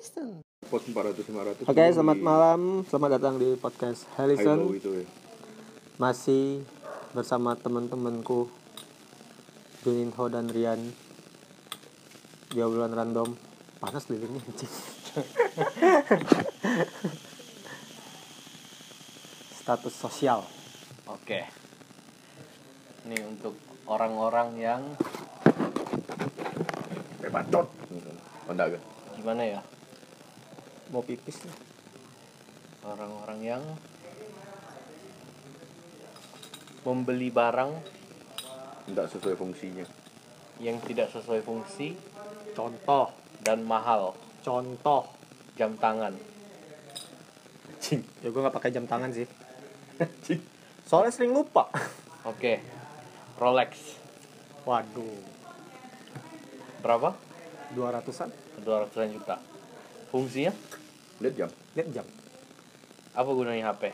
Harrison. Pos 400 500. Oke, selamat malam. Selamat datang di podcast Harrison. itu ya. Masih bersama teman-temanku Juninho dan Rian. Di obrolan random. Panas lilinnya anjing. Status sosial. Oke. Ini untuk orang-orang yang Kayak bacot. Enggak kan? gimana ya? Mau pipis nih. Orang-orang yang membeli barang Enggak sesuai fungsinya. yang tidak sesuai fungsi Contoh, dan mahal. contoh. Jam tangan. Cing. Ya gue gak pakai jam tangan sih. Soalnya sering lupa. Oke. Rolex. Waduh, Berapa? 200-an? 200 juta. Fungsinya Lihat jam. Lihat jam. apa gunanya HP?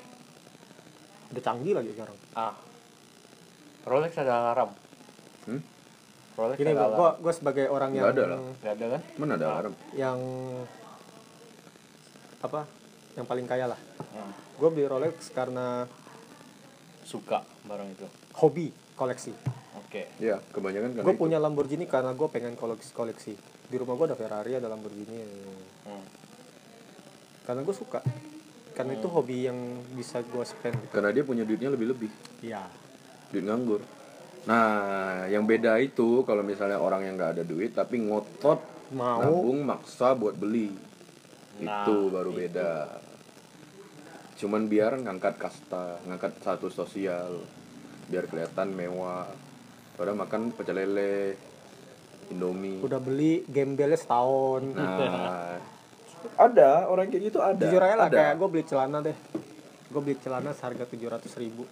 Udah canggih lagi sekarang. Ah. Rolex ada alarm. Hmm? Rolex Gini ada gue, alarm. gua, gua sebagai orang Nggak yang ada lah. Gak ada kan? Mana ada alarm? yang apa? Yang paling kaya lah. Hmm. Gue beli Rolex karena Suka barang itu. hobi koleksi. Oke. Ya, kebanyakan kan Gue punya Lamborghini karena gue pengen koleksi koleksi. Di rumah gue ada Ferrari, ada Lamborghini. Hmm. Karena gue suka. Karena itu hobi yang bisa gue spend. gitu. Karena dia punya duitnya lebih-lebih. Iya. Duit nganggur. Nah, yang beda itu kalau misalnya orang yang nggak ada duit tapi ngotot Mau. nabung maksa buat beli. Nah, itu baru itu. beda. Cuman biar ngangkat kasta, ngangkat satu sosial, biar kelihatan mewah. Padahal makan pecel lele, Indomie. Udah beli gembelnya setahun. Nah, ada orang kayak gitu ada. Jujur aja lah ada. kayak gue beli celana deh. Gue beli celana seharga 700 ribu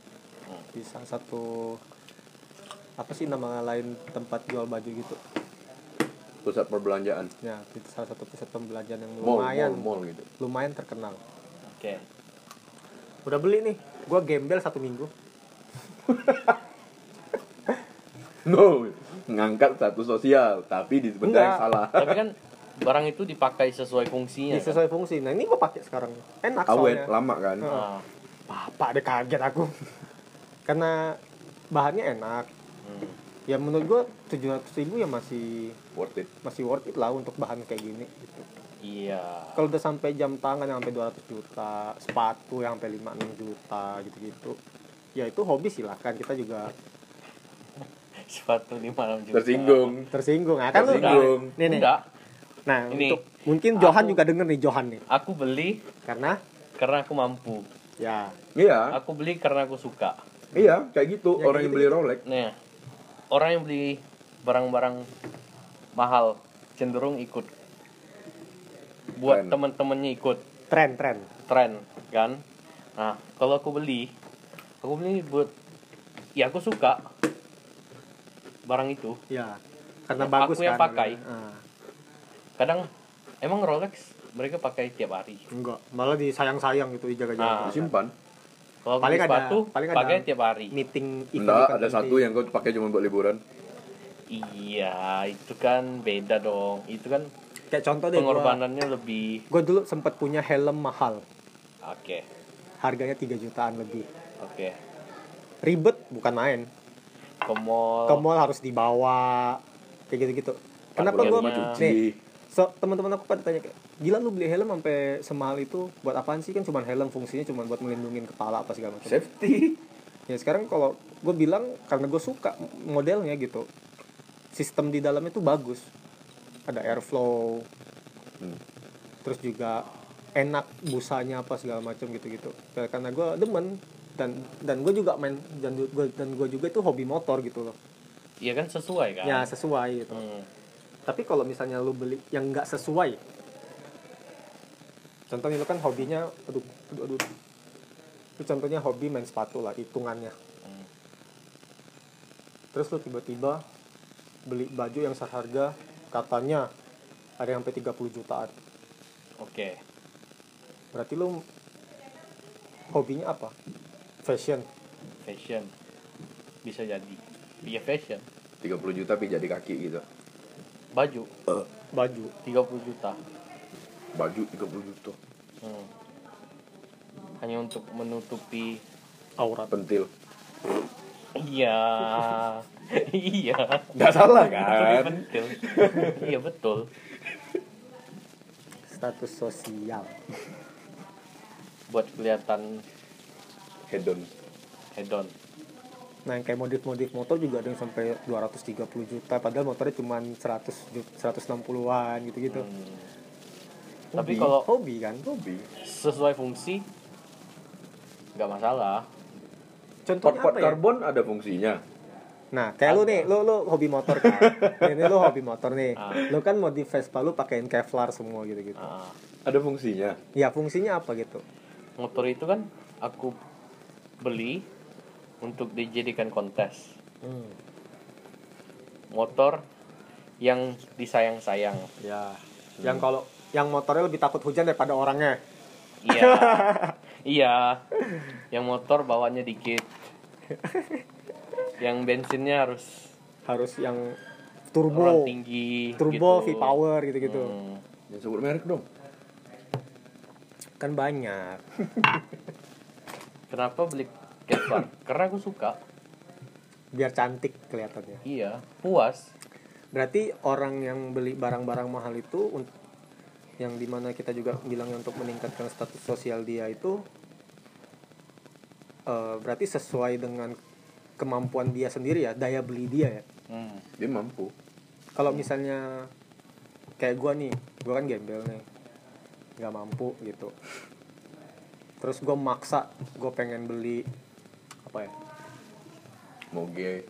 Hmm. di salah satu apa sih nama lain tempat jual baju gitu. pusat perbelanjaan, Ya, itu salah satu pusat pembelanjaan yang mall, lumayan mall, mall gitu. lumayan terkenal. Oke. Udah beli nih, gue gembel satu minggu. No, ngangkat satu sosial, tapi di Enggak. salah. Tapi kan barang itu dipakai sesuai fungsinya. Ini sesuai fungsi. Nah ini gue pakai sekarang. Enak Awet, soalnya. lama kan? Nah, Bapak deh kaget aku. Karena bahannya enak. hmm. Ya menurut gue 700 ribu ya masih Worth it. masih worth it lah untuk bahan kayak gini. Gitu. Iya. Kalau udah sampai jam tangan yang sampai 200 juta, sepatu yang sampai 5 6 juta gitu-gitu. Ya itu hobi silahkan kita juga Sepatu 5 juta. Tersinggung. tersinggung. Kan lu Tersinggung. nih nih. Enggak. Nah, Ini, untuk mungkin Johan aku- juga denger nih Johan nih. Aku beli Karena karena aku mampu. ya Iya, Aku beli karena aku suka. iya, kayak gitu. Ya, orang kayak yang beli Rolex. Nah, orang yang beli barang-barang mahal cenderung ikut. Buat Tren. teman-temannya ikut tren-tren. tren kan. Nah, kalau aku beli, aku beli buat ya aku suka barang itu. Ya. Karena Aku bagus yang kan. pakai. Ah, Kadang emang Rolex mereka pakai tiap hari. enggak, malah disayang-sayang gitu dijaga-jaga. Ah. Disimpan. Kalau Paling beli ada- sepatu paling ada pakai tiap hari. Meeting Enggak, ada satu yang kau pakai cuma buat liburan. Iya, itu kan beda dong. Itu kan kayak contoh deh gua, pengorbanannya lebih gua dulu sempat punya helm mahal. oke. Harganya 3 jutaan lebih. Oke. Ribet bukan main. Ke mall. Ke mall harus dibawa kayak gitu-gitu. Kenapa gua cuci. nih so, teman-teman aku pada tanya kayak gila lu beli helm sampai semahal itu buat apaan sih kan cuma helm fungsinya cuma buat melindungi kepala apa segala macam Safety. ya sekarang kalau gue bilang karena gue suka modelnya gitu sistem di dalamnya tuh bagus ada airflow Hmm. terus juga enak busanya apa segala macam gitu-gitu Ya, karena gue demen dan dan gue juga main dan gue dan gue juga itu hobi motor gitu loh Iya kan sesuai kan? ya sesuai gitu Hmm. Tapi kalau misalnya lu beli yang nggak sesuai contohnya lu kan hobinya aduh aduh aduh itu contohnya hobi main sepatu lah hitungannya Hmm. terus lu tiba-tiba beli baju yang seharga katanya ada yang sampai 30 jutaan Oke. berarti lu hobinya apa fashion Fashion. Bisa jadi. Iya fashion. 30 juta tapi jadi kaki gitu. Baju baju 30 juta. baju 30 juta Hmm. Hanya untuk menutupi aurat pentil Iya. iya. nggak salah kan pentil. iya betul. status sosial Buat kelihatan hedon hedon. Nah yang kayak modif-modif motor juga ada yang sampai 230 juta padahal motornya cuma 100 ju- 160-an gitu-gitu. Hmm. Tapi kalau hobi kan? Hobi. Sesuai fungsi nggak masalah. contohnya pot-pot apa ya? karbon ada fungsinya. Nah kayak lu nih lu lu hobi motor kan? Ini lu hobi motor nih. Ah. lu kan modif Vespa lu pakein Kevlar semua gitu-gitu. Nah, ada fungsinya? Ya fungsinya apa gitu? Motor itu kan aku beli untuk dijadikan kontes. hmm. Motor yang disayang-sayang. ya yang kalau yang motornya lebih takut hujan daripada orangnya Iya. iya. Yang motor bawanya dikit. Yang bensinnya harus harus yang orang turbo tinggi turbo gitu. V-power gitu-gitu Hmm. yang sebut merek dong kan banyak Kenapa beli Kevlar? Karena aku suka. biar cantik kelihatannya Iya, puas. berarti orang yang beli barang-barang mahal itu yang di mana kita juga bilangnya untuk meningkatkan status sosial dia itu eh, berarti sesuai dengan kemampuan dia sendiri ya daya beli dia ya Hmm. dia mampu kalau misalnya kayak gua nih gua kan gembel nih nggak mampu gitu terus gue maksa gue pengen beli apa ya? Moge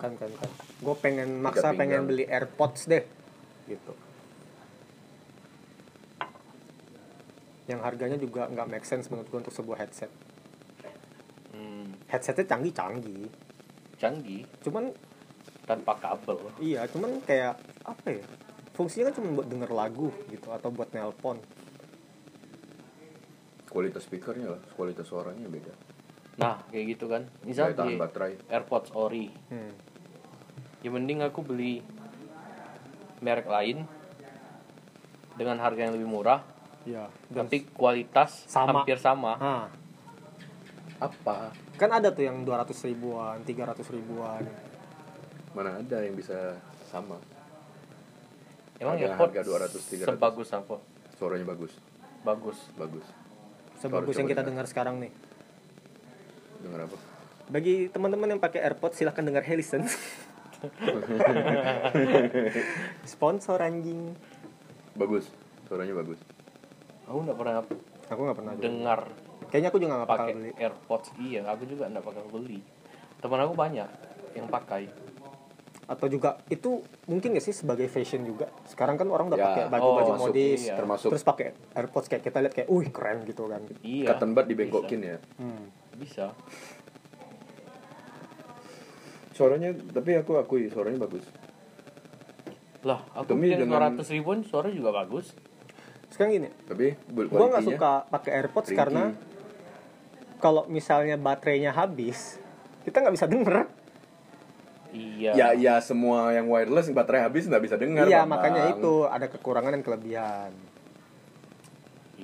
kan kan kan. Gue pengen maksa pengen beli AirPods deh gitu. Yang harganya juga nggak make sense menurut gue untuk sebuah headset. Hmm. headsetnya canggih canggih? Canggih cuman tanpa kabel. iya cuman kayak apa ya? Fungsinya kan cuma buat denger lagu gitu atau buat nelpon. Kualitas speakernya lah kualitas suaranya beda Nah, kayak gitu kan. Misal tahan di baterai AirPods Ori, hmm. ya mending aku beli merek lain dengan harga yang lebih murah, ya dan tapi kualitas Sama. hampir sama. ah apa kan ada tuh yang 200 ribuan 300 ribuan mana ada yang bisa sama Emang Harga- AirPods harga 200, 300. sebagus apa? suaranya bagus Bagus. bagus sebagus yang kita dengar sekarang nih dengar apa bagi teman-teman yang pakai AirPods silahkan dengar Helison sponsor anjing bagus suaranya bagus Aku nggak pernah aku nggak pernah juga. dengar kayaknya aku juga nggak bakal pakai beli AirPods. Iya, aku juga nggak bakal beli. Teman aku banyak yang pakai. atau juga itu mungkin gak sih sebagai fashion juga sekarang kan orang udah Ya, pakai baju-baju oh, modis iya. termasuk terus pakai AirPods kayak kita lihat kayak wih keren gitu kan Iya. cotton bud dibengkokin ya hmm. Bisa. suaranya tapi aku akui suaranya bagus Lah, aku Demi dengan- 200 ribuan suara juga bagus. sekarang gini tapi gua nggak suka pakai AirPods ringkih. karena kalau misalnya baterainya habis kita nggak bisa denger Iya. ya ya semua yang wireless baterai habis nggak bisa dengar iya makanya itu ada kekurangan dan kelebihan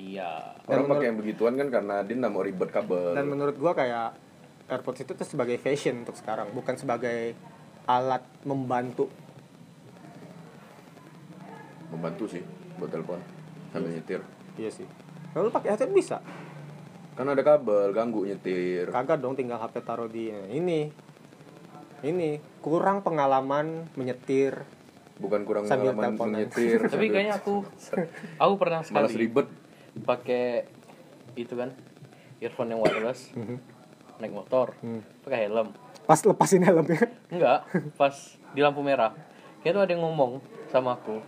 Iya. orang pakai yang begituan kan karena dia nggak mau ribet kabel. Dan menurut gua kayak AirPods itu tuh sebagai fashion untuk sekarang bukan sebagai alat membantu. Membantu sih buat telepon sambil nyetir. Iya sih. Kalau lu pakai headset bisa? Kan ada kabel ganggu nyetir. Kagak dong tinggal HP taruh di ini. Ini kurang pengalaman menyetir. Bukan kurang Sambil pengalaman menyetir. Tapi kayaknya aku aku pernah malas sekali. ribet pakai itu kan earphone yang wireless naik motor Hmm. pakai helm. Pas lepasin helmnya enggak pas di lampu merah. Kayak tuh ada yang ngomong sama aku.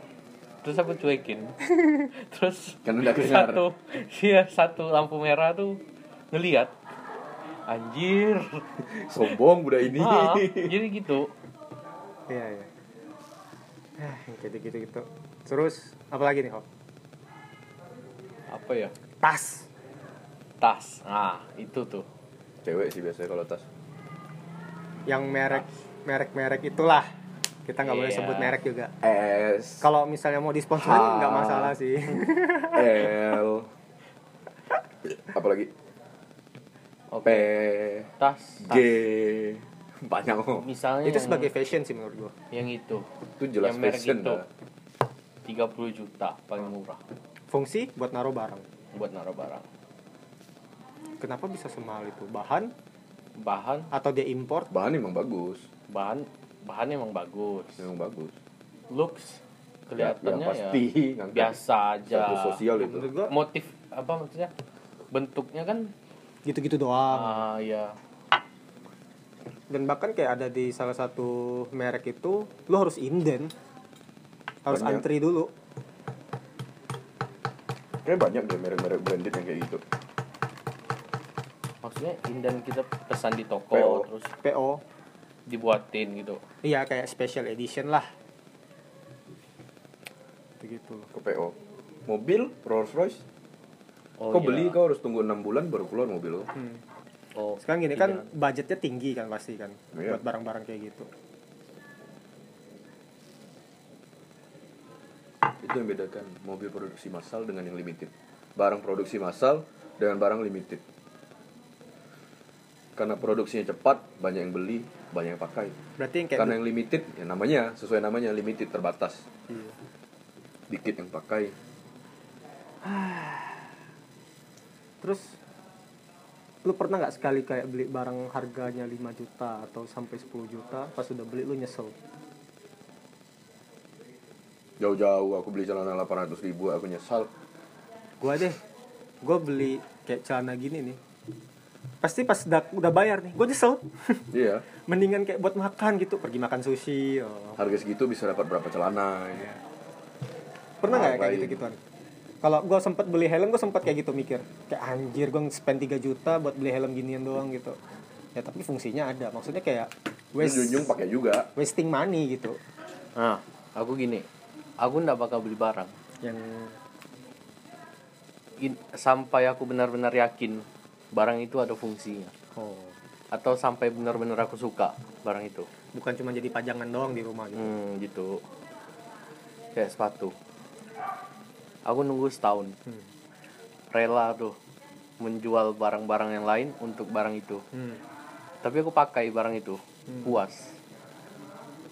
Terus aku cuekin. Terus Kan udah satu iya satu lampu merah tuh ngeliat anjir. Sombong budak ini. Ah, jadi gitu. Iya iya. Eh gitu gitu gitu terus apa lagi nih Hop? Apa ya? Tas. Tas. Nah itu tuh. Cewek sih biasanya kalau tas. Yang merek merek merek itulah. Kita nggak boleh Iya. sebut merek juga. S kalau misalnya mau disponsorin Ha. nggak masalah sih. L. Apalagi? P. Oke. Tas. G. Banyak. Oh. Misalnya itu yang, sebagai fashion sih menurut gua. Yang itu. itu jelas yang merek fashion itu. dah. 30 juta paling murah fungsi buat naruh barang. Buat naruh barang. kenapa bisa semahal itu? Bahan? Bahan. Atau dia import? Bahan emang bagus. Bahan bahannya emang bagus. emang bagus. Looks Ya, kelihatannya yang ya, pasti. Ngangkat biasa aja. sosial itu. Motif apa maksudnya? Bentuknya kan gitu-gitu doang. Ah ya dan bahkan kayak ada di salah satu merek itu lu harus inden. Harus Banyak. antri dulu Kayaknya banyak deh merek-merek branded yang kayak gitu maksudnya inden kita pesan di toko PO. terus PO dibuatin gitu. iya kayak special edition lah begitu ke PO mobil Rolls Royce Oh, kau iya. beli kau harus tunggu enam bulan baru keluar mobil lo hmm. Oh, sekarang gini iya. kan budgetnya tinggi kan pasti kan Iya. buat barang-barang kayak gitu itu yang bedakan mobil produksi massal dengan yang limited. Barang produksi massal dengan barang limited. Karena produksinya cepat banyak yang beli banyak yang pakai. Berarti yang kayak karena yang limited ya namanya sesuai namanya limited terbatas. Iya. dikit yang pakai. Terus lu pernah nggak sekali kayak beli barang harganya 5 juta atau sampai 10 juta pas udah beli lu nyesel jauh-jauh aku beli celana 800 ribu aku nyesal. Gua deh gua beli kayak celana gini nih. Pasti pas udah, udah bayar nih gue nyesel. Iya. Mendingan kayak buat makan gitu pergi makan sushi oh. harga segitu bisa dapat berapa celana ya. pernah nggak ya kayak gitu gituan kalau gue sempet beli helm gue sempet kayak gitu mikir kayak anjir gue spend 3 juta buat beli helm ginian doang gitu. Ya tapi fungsinya ada maksudnya kayak waste, Junjung pakai juga. wasting money gitu. Nah, aku gini, aku ndak bakal beli barang yang In- sampai aku benar-benar yakin barang itu ada fungsinya oh atau sampai benar-benar aku suka barang itu. bukan cuma jadi pajangan doang di rumah gitu Hmm, gitu. Kayak sepatu. Aku nunggu setahun. Hmm. Rela tuh menjual barang-barang yang lain untuk barang itu. Hmm. Tapi aku pakai barang itu, puas.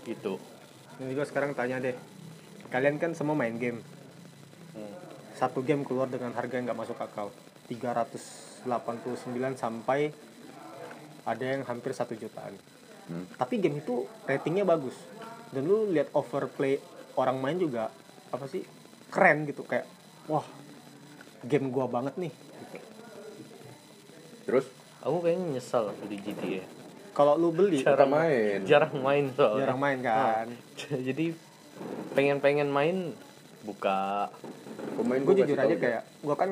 Gitu. Ini gue sekarang tanya deh kalian kan semua main game Hmm. satu game keluar dengan harga yang nggak masuk akal 389 sampai ada yang hampir satu jutaan Hmm. tapi game itu ratingnya bagus dan lu lihat overplay orang main juga apa sih keren gitu kayak wah game gua banget nih gitu. terus Aku kayaknya nyesal beli GTA. kalau lu beli kita main Jarang main soalnya. jarang main kan Jadi pengen-pengen main buka. Pemain gue gua jujur aja kayak gue kan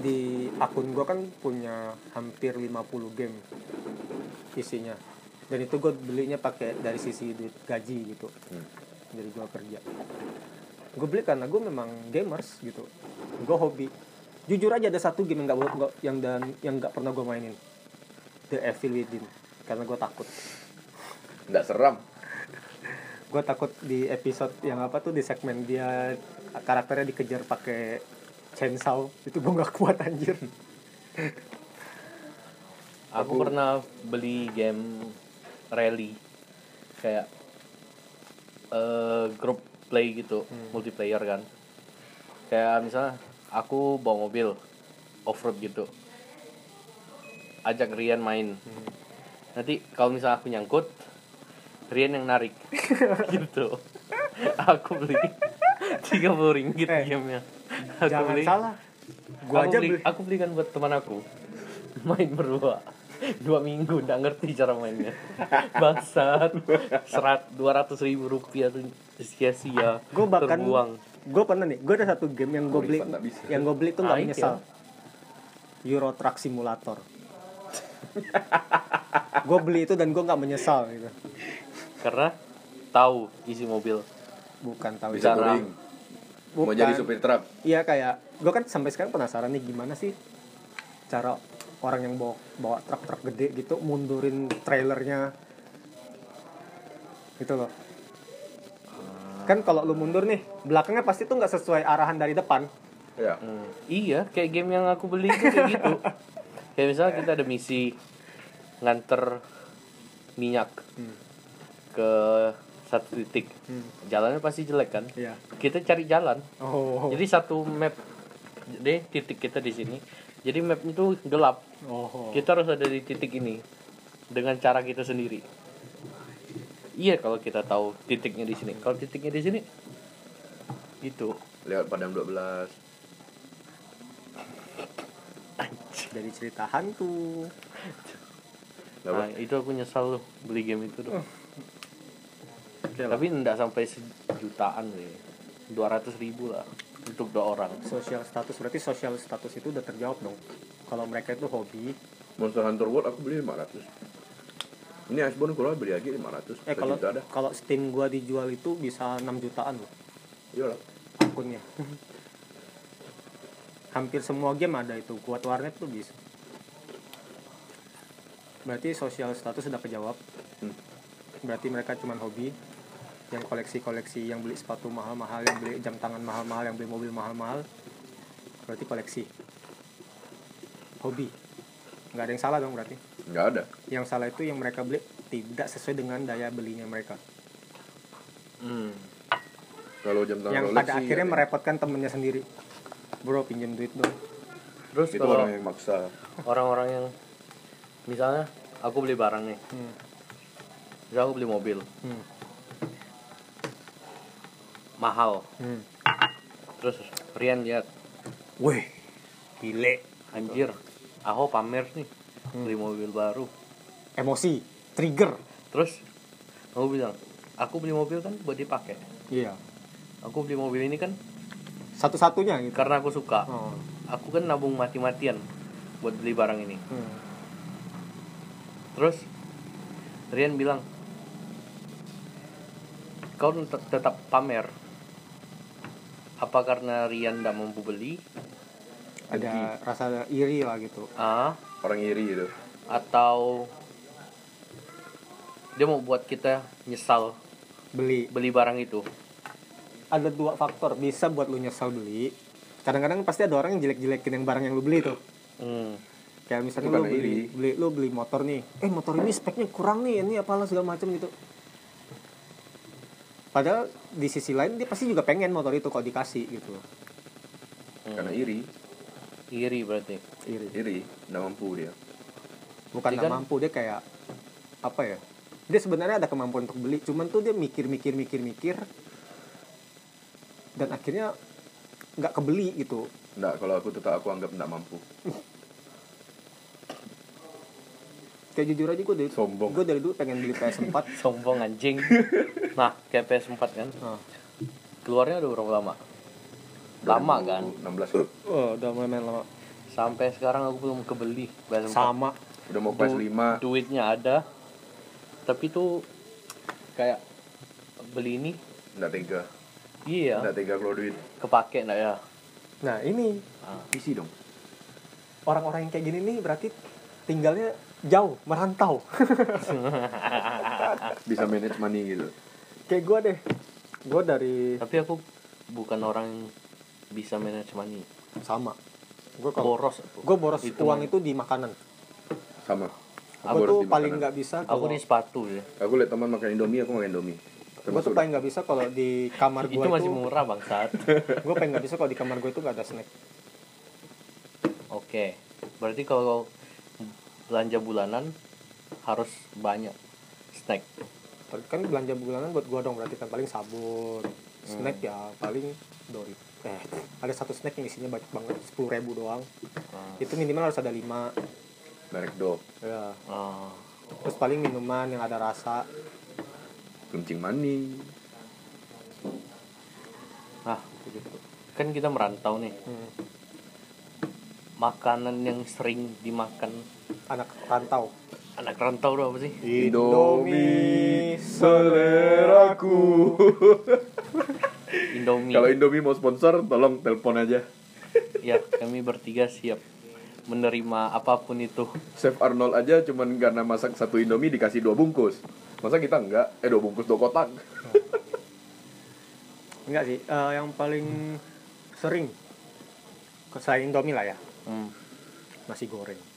di akun gue kan punya hampir 50 game isinya. Dan itu gue belinya pakai dari sisi duit gaji gitu Hmm. dari gue kerja. Gue beli karena gue memang gamers gitu. Gue hobi. Jujur aja ada satu game yang nggak- yang dan yang nggak pernah gue mainin. The Evil Within. Karena gue takut. Nggak seram gue takut di episode yang apa tuh di segmen dia karakternya dikejar pakai chainsaw itu gue nggak kuat anjir Aku, Aku- pernah beli game rally kayak eh grup play gitu, multiplayer kan. Kayak misalnya aku bawa mobil off-road gitu. Ajak Rian main. Nanti kalau misalnya aku nyangkut, Rian yang narik. gitu. aku beli 30 ringgit Eh, gamenya. Aku jangan beli- salah. Gue aku aja beli, beli. aku belikan buat teman aku. Main berdua. Dua minggu nggak ngerti cara mainnya. Bangsat. Serat dua ratus ribu rupiah tuh sia-sia. Gue bahkan terbuang. gue pernah nih gue ada satu game yang gue Oh, beli yang gue beli tuh nggak Ah, iya. menyesal. Euro Truck Simulator. Gue beli itu dan gue nggak menyesal gitu karena tahu isi mobil. Bukan tahu bisa Cara- touring. Mau jadi supir truk. Iya kayak gue kan sampai sekarang penasaran nih gimana sih cara orang yang bawa bawa truk-truk gede gitu mundurin trailernya. Gitu loh. Kan kalau lu mundur nih belakangnya pasti tuh nggak sesuai arahan dari depan. Ya Hmm, iya, kayak game yang aku beli itu kayak gitu. kayak misalnya kita ada misi nganter minyak ke satu titik. Jalannya pasti jelek kan? Iya. Kita cari jalan. oh Jadi satu map deh titik kita di sini. Jadi map itu gelap. oh Kita harus ada di titik ini dengan cara kita sendiri. Iya kalau kita tahu titiknya di sini. Kalau titiknya di sini itu lewat padang 12 dari cerita hantu Nah, itu aku nyesal loh beli game itu tuh. Oke lah. Tapi enggak sampai sejutaan sih. 200 ribu lah untuk dua orang. sosial status berarti sosial status itu udah terjawab dong. Kalau mereka itu hobi. Monster Hunter World aku beli 500 ini Iceborne keluar beli lagi 500 eh kalau kalau Steam gua dijual itu bisa 6 jutaan loh. Iya lah. Akunnya. Hampir semua game ada itu. Kuat warnet tuh bisa. Berarti sosial status sudah kejawab. Hmm. berarti mereka cuman hobi yang koleksi-koleksi yang beli sepatu mahal-mahal yang beli jam tangan mahal-mahal yang beli mobil mahal-mahal berarti koleksi. Hobi. Nggak ada yang salah dong berarti. Nggak ada. Yang salah itu yang mereka beli tidak sesuai dengan daya belinya mereka. Hmm. kalau jam tangan yang pada akhirnya ada. merepotkan temennya sendiri. Bro pinjam duit dong. Terus itu kalau orang yang maksa. orang-orang yang misalnya aku beli barang nih, hmm. misalnya aku beli mobil. Hmm. Mahal, Hmm. terus Rian lihat, Wih, gile. anjir, aku pamer nih beli mobil baru, Emosi, trigger. terus aku bilang, aku beli mobil kan buat dipakai, Iya. aku beli mobil ini kan Satu-satunya gitu. karena aku suka, Oh. aku kan nabung mati-matian buat beli barang ini, Hmm. terus Rian bilang, kau tet- tetap pamer, apa karena Rian tidak mampu beli? Ada rasa iri lah gitu. Ah, orang iri gitu atau dia mau buat kita nyesal Beli. beli barang itu Ada dua faktor bisa buat lu nyesal beli. Kadang-kadang pasti ada orang yang jelek-jelekin yang barang yang lu beli tuh. hmm. Kayak misalnya lu karena beli, iri. beli lu beli motor nih. Eh, motor ini speknya kurang nih, ini apalah segala macam gitu. Padahal di sisi lain dia pasti juga pengen motor itu kalau dikasih gitu. Hmm. karena iri iri berarti Iri. iri nggak mampu dia bukan Dia nggak kan- mampu dia kayak apa ya dia sebenarnya ada kemampuan untuk beli cuman tuh dia mikir mikir mikir mikir dan akhirnya nggak kebeli gitu nggak kalau aku tetap aku anggap nggak mampu kayak jujur aja gue dari Sombong. gue dari dulu pengen beli PS4 sombong anjing. Nah kayak PS4 kan. Nah. keluarnya udah berapa lama? Lama kan? 16 oh udah main, main lama. Sampai sekarang aku belum kebeli PS4 sama. Udah mau Du- PS5 duitnya ada. Tapi tuh kayak beli ini. Nggak tega. Iya. Nggak tega keluar duit. Kepake nggak ya? Nah ini. Ah. PC dong. Orang-orang yang kayak gini nih berarti tinggalnya jauh merantau. Bisa manage money gitu. Kayak gue deh. Gue dari tapi aku bukan orang yang bisa manage money. Sama. Gue kalau boros aku. gue boros Itu uang itu di makanan. Sama. Gue harus tuh paling nggak bisa aku kalau di sepatu ya. Aku lihat teman makan indomie aku makan indomie. Gue tuh paling nggak bisa kalau di kamar gue itu itu, masih murah bangsat. Gue paling nggak bisa kalau di kamar gue itu nggak ada snack. Oke. Berarti kalau belanja bulanan harus banyak snack. Tapi kan belanja bulanan buat gue dong berarti kan paling sabun snack ya paling dori eh ada satu snack yang isinya banyak banget sepuluh ribu doang. Ah. itu minimal harus ada lima. Merek dog ya Ah. terus paling minuman yang ada rasa. Kencing manis. Nah kan kita merantau nih. Hmm. makanan yang sering dimakan anak rantau. Anak rantau tuh apa sih? Indomie seleraku. Indomie. Kalau Indomie mau sponsor tolong telepon aja. Ya kami bertiga siap menerima apa pun itu. Chef Arnold aja cuman karena masak satu Indomie dikasih dua bungkus. Masa kita enggak? Eh dua bungkus dua kotak. Enggak sih eh, yang paling sering selain Indomie lah ya. Hmm. nasi goreng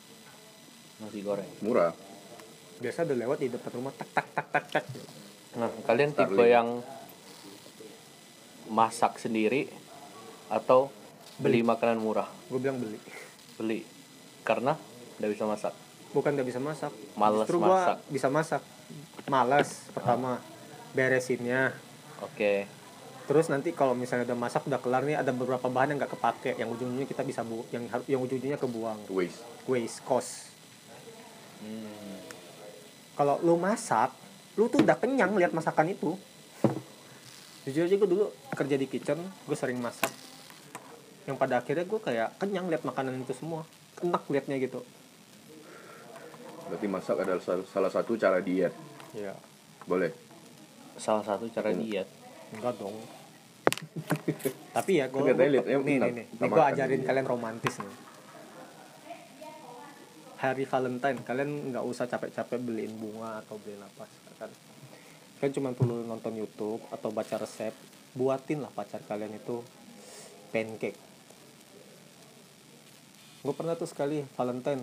nasi goreng. Murah. biasa udah lewat di depan rumah tak tak tak tak tak. Nah kalian tipe Starling. yang masak sendiri atau beli makanan murah? Gue bilang beli. Beli. Karena nggak bisa masak. Bukan nggak bisa masak. Justru gua masak. bisa masak. Malas pertama. Beresinnya. Oke. Terus nanti kalau misalnya udah masak udah kelar nih ada beberapa bahan yang nggak kepake. Yang ujung-ujungnya kita bisa bu yang yang ujung-ujungnya kebuang. Waste. waste cost Hmm. kalau lu masak lu tuh udah kenyang lihat masakan itu. Jujur aja gue dulu kerja di kitchen gue sering masak. Yang pada akhirnya gue kayak kenyang lihat makanan itu semua. Enak liatnya gitu. Berarti masak adalah sal- salah satu cara diet. ya Boleh. salah satu cara diet. Enggak dong. Tapi ya gue liatnya nih nih nih, gue ajarin kalian romantis nih hari Valentine kalian nggak usah capek-capek beliin bunga atau beliin apa kan kalian cuma perlu nonton YouTube atau baca resep buatin lah pacar kalian itu pancake. Gue pernah tuh sekali Valentine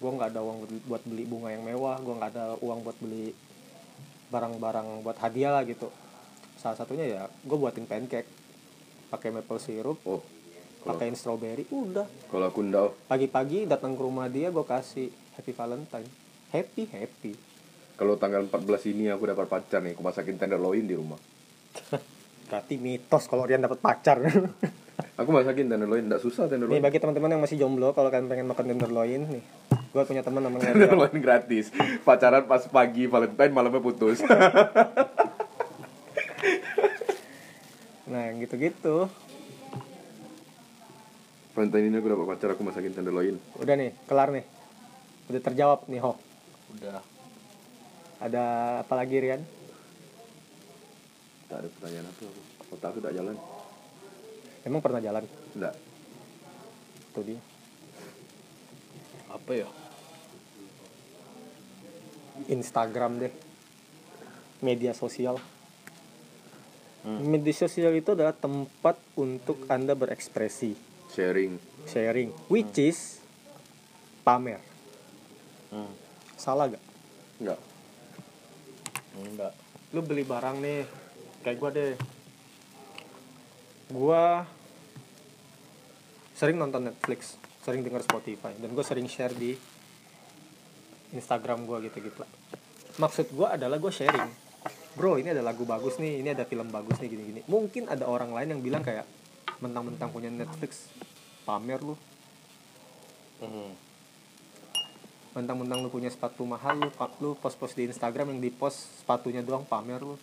gue nggak ada uang buat- buat beli bunga yang mewah gue nggak ada uang buat beli barang-barang buat hadiah lah gitu. Salah satunya ya gue buatin pancake pakai maple syrup. Oh. Pakaiin strawberry udah kalau aku ndau, pagi-pagi datang ke rumah dia gue kasih happy valentine happy happy kalau tanggal 14 ini aku dapat pacar nih, aku masakin tenderloin di rumah. berarti mitos kalau Rian dapat pacar Aku masakin tenderloin, enggak susah nih tenderloin. bagi teman-teman yang masih jomblo kalau kalian pengen makan tenderloin nih gue punya teman namanya. Tenderloin gratis. Pacaran pas pagi Valentine malamnya putus. nah gitu-gitu Valentine ini aku dapat pacar, aku masakin tenderloin. udah nih kelar nih udah terjawab nih ho udah ada apa lagi Rian Tak ada pertanyaan apa aku. Otak aku tak jalan. emang pernah jalan Enggak. tuh dia apa ya Instagram deh media sosial Hmm. media sosial itu adalah tempat untuk anda berekspresi Sharing. sharing which is pamer. Hmm. salah gak? Enggak. enggak. Lu beli barang nih kayak gua deh. Gua sering nonton Netflix sering denger Spotify dan gue sering share di Instagram gua gitu-gitu maksud gua adalah gue sharing. Bro ini ada lagu bagus nih ini ada film bagus nih gini-gini. Mungkin ada orang lain yang bilang kayak mentang-mentang punya Netflix pamer lu Hmm. mentang-mentang lu punya sepatu mahal lu lu post-post di Instagram yang di post sepatunya doang pamer lu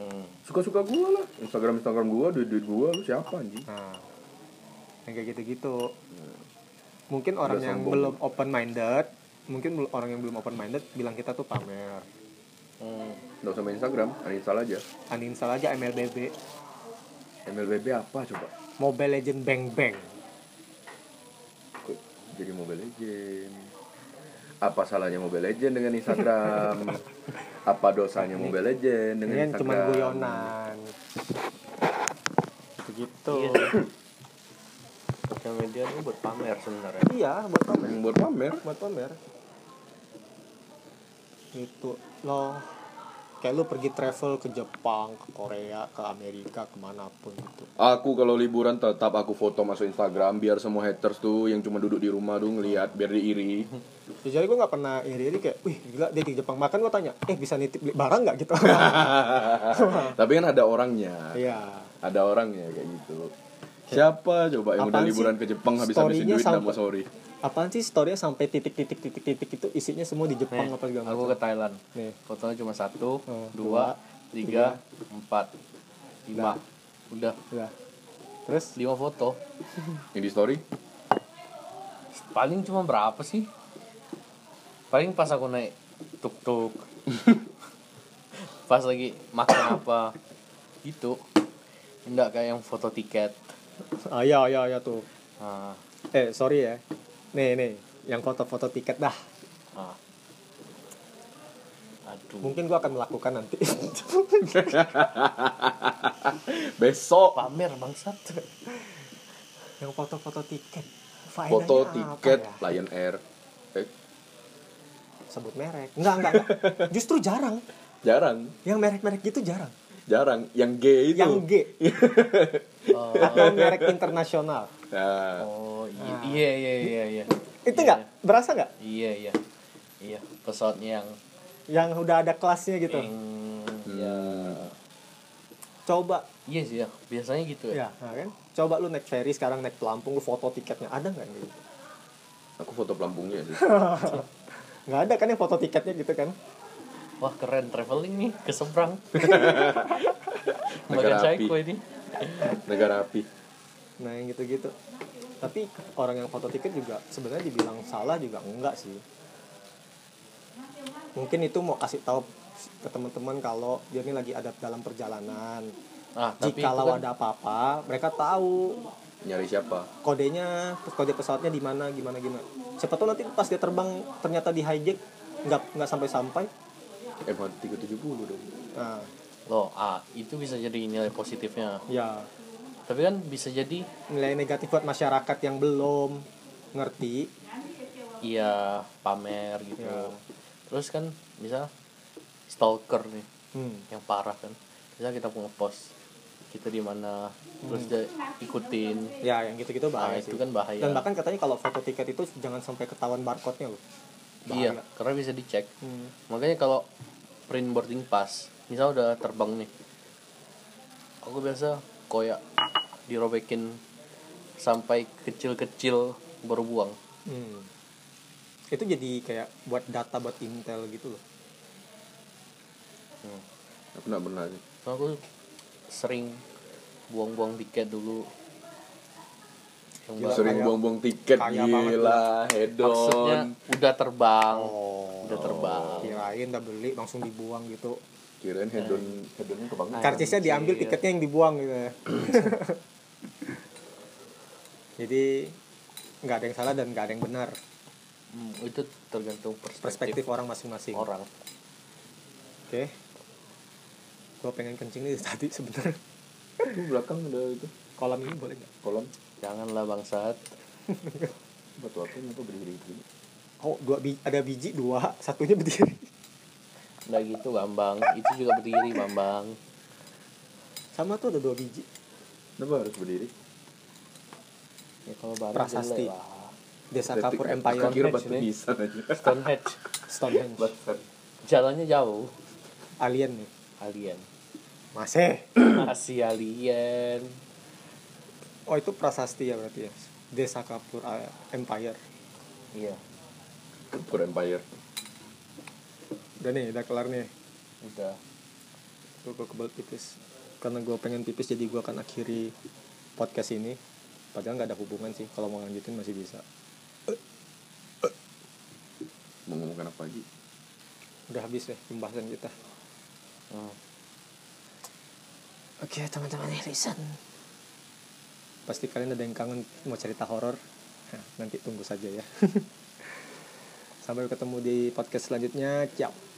Hmm. Suka-suka gua lah. Instagram Instagram gua, duit-duit gua, lu siapa anjing? Nah, yang kayak gitu-gitu. Mungkin orang Udah yang sombong. belum open minded, mungkin orang yang belum open minded bilang kita tuh pamer. Hmm. Enggak usah main Instagram, uninstall aja. Uninstall aja MLBB, MLBB apa coba? Mobile Legend Bang Bang. Kok jadi Mobile Legend? Apa salahnya Mobile Legend dengan Instagram? apa dosanya Mobile Legend dengan Ini kan Instagram? cuma guyonan. Begitu. Iya. Sosial media itu buat pamer sebenarnya. Iya, buat pamer. Buat pamer. Buat pamer. Itu loh. Kayak lu pergi travel ke Jepang, ke Korea, ke Amerika, ke mana pun gitu. Aku kalau liburan tetap aku foto masuk Instagram biar semua haters tuh yang cuma duduk di rumah tuh ngeliat biar diiri. Ya, jadi gue nggak pernah iri-iri kayak, wih gila dia di Jepang makan gue tanya, eh bisa nitip beli barang nggak gitu? Tapi kan ada orangnya. Iya. Ada orangnya kayak gitu. Siapa coba yang udah liburan sih? ke Jepang habis-habisin duit sampai- mau sorry. Apaan sih story sampai titik-titik-titik-titik itu isinya semua di Jepang Nih, apa segala aku macam. ke Thailand. Nih, Fotonya cuma satu, Oh, dua, tiga, empat, lima. Udah udah. Terus lima foto. Yang di story? Paling cuma berapa sih? Paling pas aku naik tuk-tuk. pas lagi makan apa gitu. Enggak kayak yang foto tiket. Ah ya ya ya tuh. Nah, Eh sorry ya. Nih nih, yang foto-foto tiket dah. ah. aduh mungkin gue akan melakukan nanti besok pamer bangsat yang foto-foto tiket foto Faedahnya tiket ya? Lion Air eh, sebut merek enggak enggak, enggak. justru jarang jarang yang merek-merek gitu jarang jarang. Yang G itu. Yang G. Oh, atau merek internasional. Nah, oh iya. Iya iya iya iya. Itu Iya, enggak berasa enggak iya iya. Iya pesawatnya yang yang udah ada kelasnya gitu? Yang ya coba. Iya sih ya. Biasanya gitu ya. Ya nah kan? Coba lu naik ferry sekarang naik pelampung lu foto tiketnya. Ada nggak gitu? Aku foto pelampungnya sih. Nggak ada kan yang foto tiketnya gitu kan wah keren traveling nih ke seberang. Negara api. ini. Negara api. Nah yang gitu-gitu. Tapi orang yang foto tiket juga sebenarnya dibilang salah juga enggak sih. Mungkin itu mau kasih tahu ke teman-teman kalau dia ini lagi ada dalam perjalanan. Ah tapi jika kan, ada apa-apa mereka tahu nyari siapa? kodenya terus kode pesawatnya di mana gimana gimana. Siapa tahu nanti pas dia terbang ternyata di hijack nggak nggak sampai sampai MH370 dong. Nah loh ah itu bisa jadi nilai positifnya. Ya. Tapi kan bisa jadi nilai negatif buat masyarakat yang belum ngerti. Iya pamer gitu. Ya. terus kan bisa stalker nih hmm. yang parah kan. Bisa kita ngepost kita di mana terus dia ikutin. Ya yang gitu-gitu nah bahaya itu sih. kan bahaya. Dan bahkan katanya kalau foto tiket itu jangan sampai ketahuan barcode-nya loh iya. karena bisa dicek. Hmm. makanya kalau print boarding pass misal udah terbang nih aku biasa koyak dirobekin sampai kecil-kecil baru buang. Hmm. itu jadi kayak buat data buat intel gitu loh. Aku nggak pernah sih. Aku sering buang-buang tiket dulu Gila, sering buang-buang tiket kaya banget gila hedon maksudnya udah terbang. Oh udah terbang. kirain udah beli langsung dibuang gitu. Kirain hedon hedonnya kebangun karcisnya diambil Anjir. tiketnya yang dibuang gitu ya. Jadi nggak ada yang salah dan nggak ada yang benar. Hmm, itu tergantung perspektif, perspektif orang masing-masing. orang. Oke. Gue pengen kencing nih tadi sebenarnya. Itu belakang ada itu. Kolam ini boleh nggak? Kolam janganlah bangsat batu apa yang apa berdiri begini oh dua bi- ada biji dua. Satunya berdiri. Nggak gitu bambang. Itu juga berdiri bambang. Sama tuh ada dua biji. Kenapa harus berdiri? Ya kalau baru Prasasti. desa kapur empire. kira Stonehenge batu nih. nisan aja. Stonehenge. Stonehenge. Jalannya jauh. Alien nih. Alien. Masih. Masih alien oh itu prasasti ya berarti ya? Desa kapur uh, empire. Iya. Kapur Empire. Udah nih udah kelar nih. Udah. Gue kebal pipis karena gue pengen pipis jadi gue akan akhiri podcast ini. Padahal nggak ada hubungan sih. Kalau mau lanjutin masih bisa. Mau ngomongin apa lagi? Udah habis ya pembahasan kita. Hmm. oke teman-teman listen pasti kalian ada yang kangen mau cerita horor? Nah, nanti tunggu saja ya. Sampai ketemu di podcast selanjutnya. Ciao